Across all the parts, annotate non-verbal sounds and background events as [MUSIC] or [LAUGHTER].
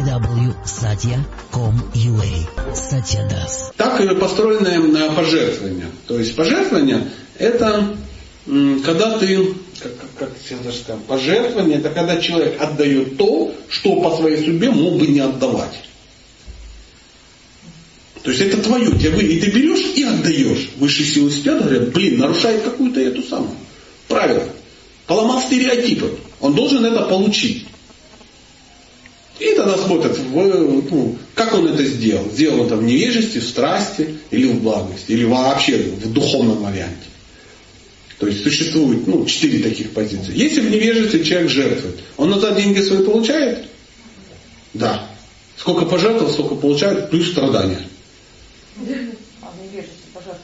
www.satya.com.ua Satya Das. Так и построенное пожертвование. То есть пожертвование это когда ты, как, как, даже сказал, пожертвование, это когда человек отдает то, что по своей судьбе мог бы не отдавать. То есть это твое, тебя и ты берешь и отдаешь. Высшие силы сидят, говорят, блин, нарушает какую-то эту самую правило. Поломал стереотипы. Он должен это получить. И тогда смотрят, ну, как он это сделал. Сделал это в невежестве, в страсти или в благости, или вообще в духовном варианте. То есть существует ну, четыре таких позиции. Если в невежестве человек жертвует, он назад деньги свои получает? Да. Сколько пожертвовал, столько получает, плюс страдания.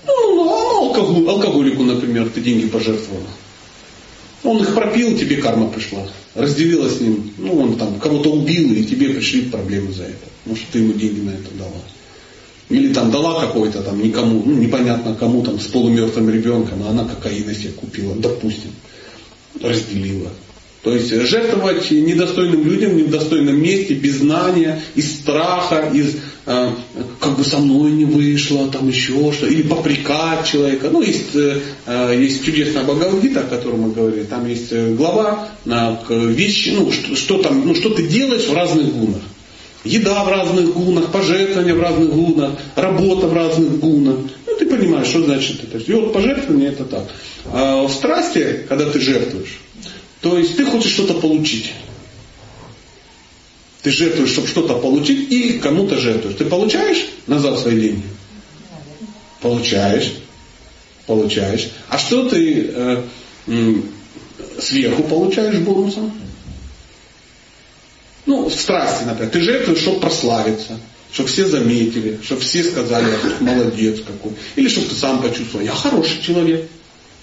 Ну, а алкоголь, алкоголику, например, ты деньги пожертвовала. Он их пропил, тебе карма пришла. Разделила с ним. Ну, он там кого-то убил, и тебе пришли проблемы за это. Потому что ты ему деньги на это дала. Или там дала какой-то там никому, ну, непонятно кому там с полумертвым ребенком, а она кокаина себе купила, допустим. Разделила. То есть жертвовать недостойным людям в недостойном месте, без знания, из страха, из э, как бы со мной не вышло, там еще что, или попрекать человека. Ну, есть, э, э есть чудесная Бхагавадгита, о которой мы говорили, там есть э, глава на вещи, ну, что, что, там, ну, что ты делаешь в разных гунах. Еда в разных гунах, пожертвования в разных гунах, работа в разных гунах. Ну, ты понимаешь, что значит это. И вот пожертвование это так. А в страсти, когда ты жертвуешь, то есть ты хочешь что-то получить. Ты жертвуешь, чтобы что-то получить, и кому-то жертвуешь. Ты получаешь назад свои деньги? Получаешь. Получаешь. А что ты э, сверху получаешь бонусом? Ну, в страсти, например. Ты жертвуешь, чтобы прославиться, чтобы все заметили, чтобы все сказали, молодец какой. Или чтобы ты сам почувствовал, я хороший человек.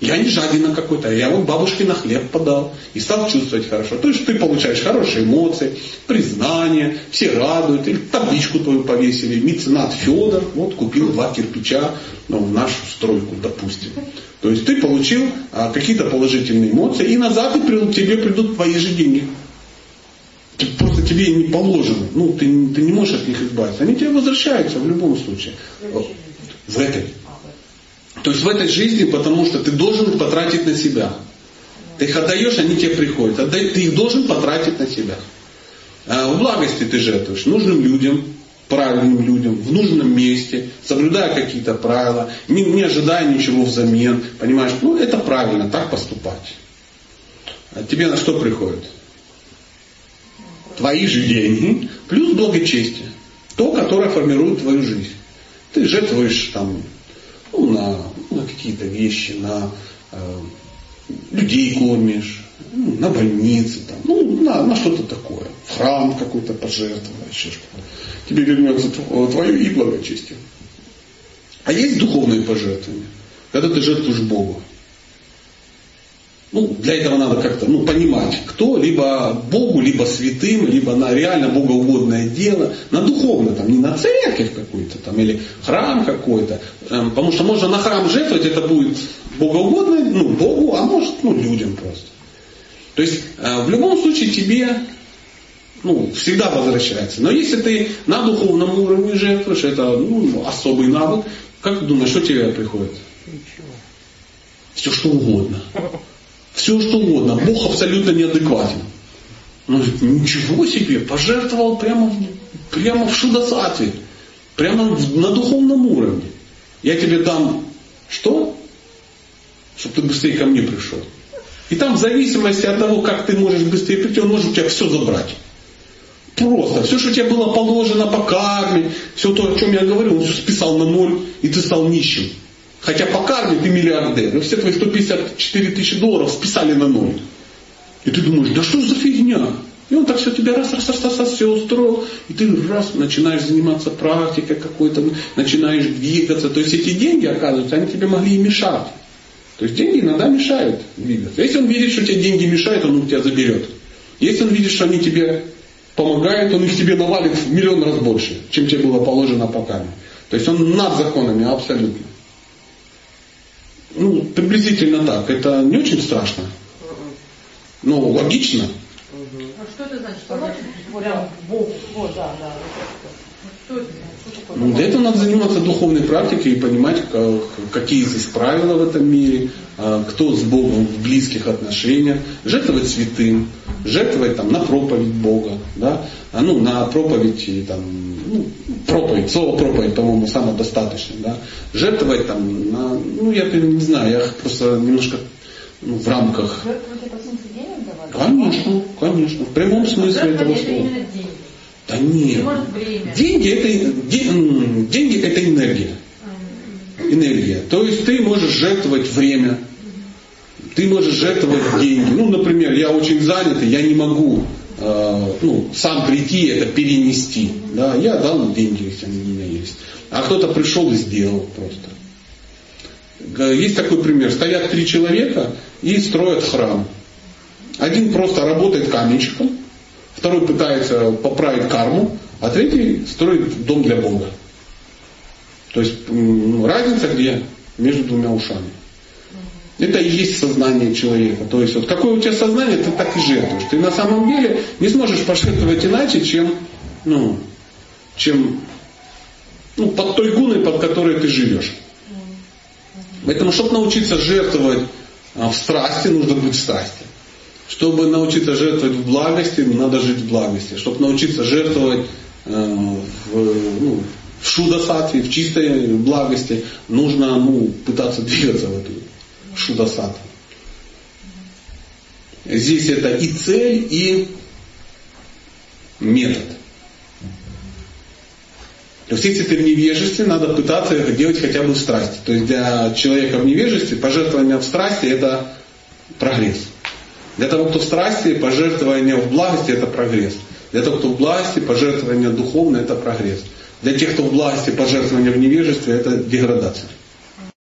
Я не жадина какой-то, я вот бабушке на хлеб подал и стал чувствовать хорошо. То есть ты получаешь хорошие эмоции, признание, все радуют, или табличку твою повесили, меценат Федор, вот купил два кирпича ну, в нашу стройку, допустим. То есть ты получил а, какие-то положительные эмоции, и назад тебе придут твои же деньги. Просто тебе не положено, ну ты, ты не можешь от них избавиться. Они тебе возвращаются в любом случае. В этой. То есть в этой жизни, потому что ты должен их потратить на себя. Ты их отдаешь, они тебе приходят. Отдай, ты их должен потратить на себя. А в благости ты жертвуешь нужным людям, правильным людям, в нужном месте, соблюдая какие-то правила, не, не ожидая ничего взамен. Понимаешь, ну это правильно, так поступать. А тебе на что приходит? Твои же деньги, плюс благочестие. То, которое формирует твою жизнь. Ты жертвуешь там ну, на, какие-то вещи, на э, людей кормишь, ну, на больницы, там, ну, на, на что-то такое. В храм какой-то пожертвовать, еще что-то. Тебе вернется твое и благочестие. А есть духовные пожертвования, когда ты жертвуешь Богу. Ну, для этого надо как-то ну, понимать, кто либо Богу, либо святым, либо на реально богоугодное дело, на духовное, там, не на церковь какую-то, там, или храм какой-то. Эм, потому что можно на храм жертвовать, это будет богоугодное, ну, Богу, а может, ну, людям просто. То есть, э, в любом случае тебе ну, всегда возвращается. Но если ты на духовном уровне жертвуешь, это ну, особый навык, как ты думаешь, что тебе приходит? Ничего. Все что угодно. [LAUGHS] Все что угодно. Бог абсолютно неадекватен. Он говорит, ничего себе, пожертвовал прямо, прямо в шудосатве, прямо на духовном уровне. Я тебе дам что? Чтобы ты быстрее ко мне пришел. И там в зависимости от того, как ты можешь быстрее прийти, он может у тебя все забрать. Просто. Все, что тебе было положено по карме, все то, о чем я говорил, он все списал на ноль, и ты стал нищим. Хотя по карме ты миллиардер. И все твои 154 тысячи долларов списали на ноль. И ты думаешь, да что за фигня? И он так все тебе раз, раз, раз, раз, раз все устроил, и ты раз начинаешь заниматься практикой какой-то, начинаешь двигаться. То есть эти деньги, оказывается, они тебе могли и мешать. То есть деньги иногда мешают двигаться. Если он видит, что тебе деньги мешают, он у тебя заберет. Если он видит, что они тебе помогают, он их тебе навалит в миллион раз больше, чем тебе было положено по карме. То есть он над законами абсолютно. Ну, приблизительно так. Это не очень страшно. Ну, логично. А что это значит? Что значит? Прям Бог. Вот, да, да. Это? Ну, для этого надо заниматься духовной практикой и понимать, какие здесь правила в этом мире, а, кто с Богом в близких отношениях, жертвовать святым, жертвовать там, на проповедь Бога, да, а, ну, на проповедь, там, ну, проповедь, слово проповедь, по-моему, самодостаточно, да, жертвовать там, на, ну, я не знаю, я просто немножко ну, в рамках... Конечно, конечно, в прямом смысле этого слова. Да нет. Деньги это, деньги это энергия. Энергия. То есть ты можешь жертвовать время, ты можешь жертвовать деньги. Ну, например, я очень занят, и я не могу э, ну, сам прийти это перенести. Да, я дал деньги, если они у меня есть. А кто-то пришел и сделал просто. Есть такой пример. Стоят три человека и строят храм. Один просто работает каменщиком, второй пытается поправить карму, а третий строит дом для Бога. То есть разница где? Между двумя ушами. Это и есть сознание человека. То есть вот какое у тебя сознание, ты так и жертвуешь. Ты на самом деле не сможешь пожертвовать иначе, чем, ну, чем ну, под той гуной, под которой ты живешь. Поэтому, чтобы научиться жертвовать а, в страсти, нужно быть в страсти. Чтобы научиться жертвовать в благости, надо жить в благости. Чтобы научиться жертвовать э, в, ну, в шудасатве, в чистой благости, нужно ну, пытаться двигаться в эту шудасатву. Здесь это и цель, и метод. То есть, если ты в невежестве, надо пытаться это делать хотя бы в страсти. То есть, для человека в невежестве пожертвование в страсти – это прогресс. Для того, кто в страсти, пожертвование в благости – это прогресс. Для того, кто в благости, пожертвование духовное – это прогресс. Для тех, кто в благости, пожертвование в невежестве – это деградация.